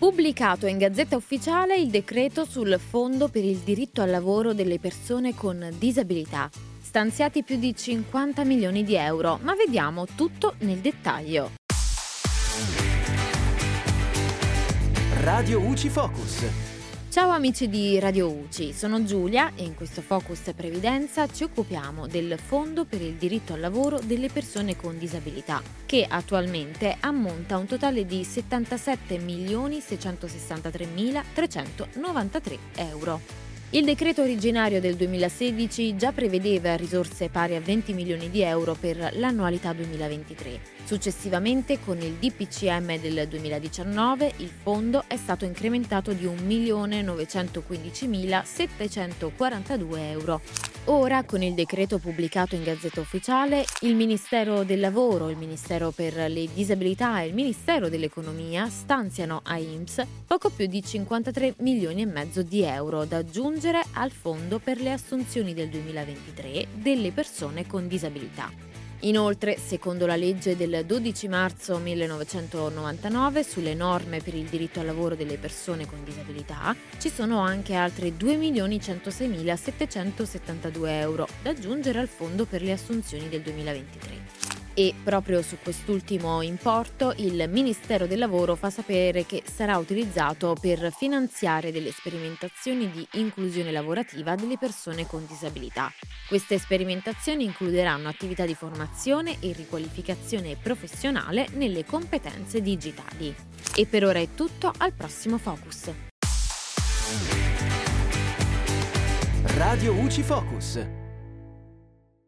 Pubblicato in Gazzetta Ufficiale il decreto sul Fondo per il diritto al lavoro delle persone con disabilità. Stanziati più di 50 milioni di euro, ma vediamo tutto nel dettaglio. Radio UCI Focus. Ciao amici di Radio UCI, sono Giulia e in questo Focus Previdenza ci occupiamo del Fondo per il diritto al lavoro delle persone con disabilità, che attualmente ammonta a un totale di 77.663.393 euro. Il decreto originario del 2016 già prevedeva risorse pari a 20 milioni di euro per l'annualità 2023. Successivamente, con il DPCM del 2019, il fondo è stato incrementato di 1.915.742 euro. Ora, con il decreto pubblicato in Gazzetta Ufficiale, il Ministero del Lavoro, il Ministero per le Disabilità e il Ministero dell'Economia stanziano a IMSS poco più di 53 milioni e mezzo di euro da aggiungere al fondo per le assunzioni del 2023 delle persone con disabilità. Inoltre, secondo la legge del 12 marzo 1999 sulle norme per il diritto al lavoro delle persone con disabilità, ci sono anche altri 2.106.772 euro da aggiungere al fondo per le assunzioni del 2023. E proprio su quest'ultimo importo il Ministero del Lavoro fa sapere che sarà utilizzato per finanziare delle sperimentazioni di inclusione lavorativa delle persone con disabilità. Queste sperimentazioni includeranno attività di formazione e riqualificazione professionale nelle competenze digitali. E per ora è tutto, al prossimo Focus. Radio UCI Focus.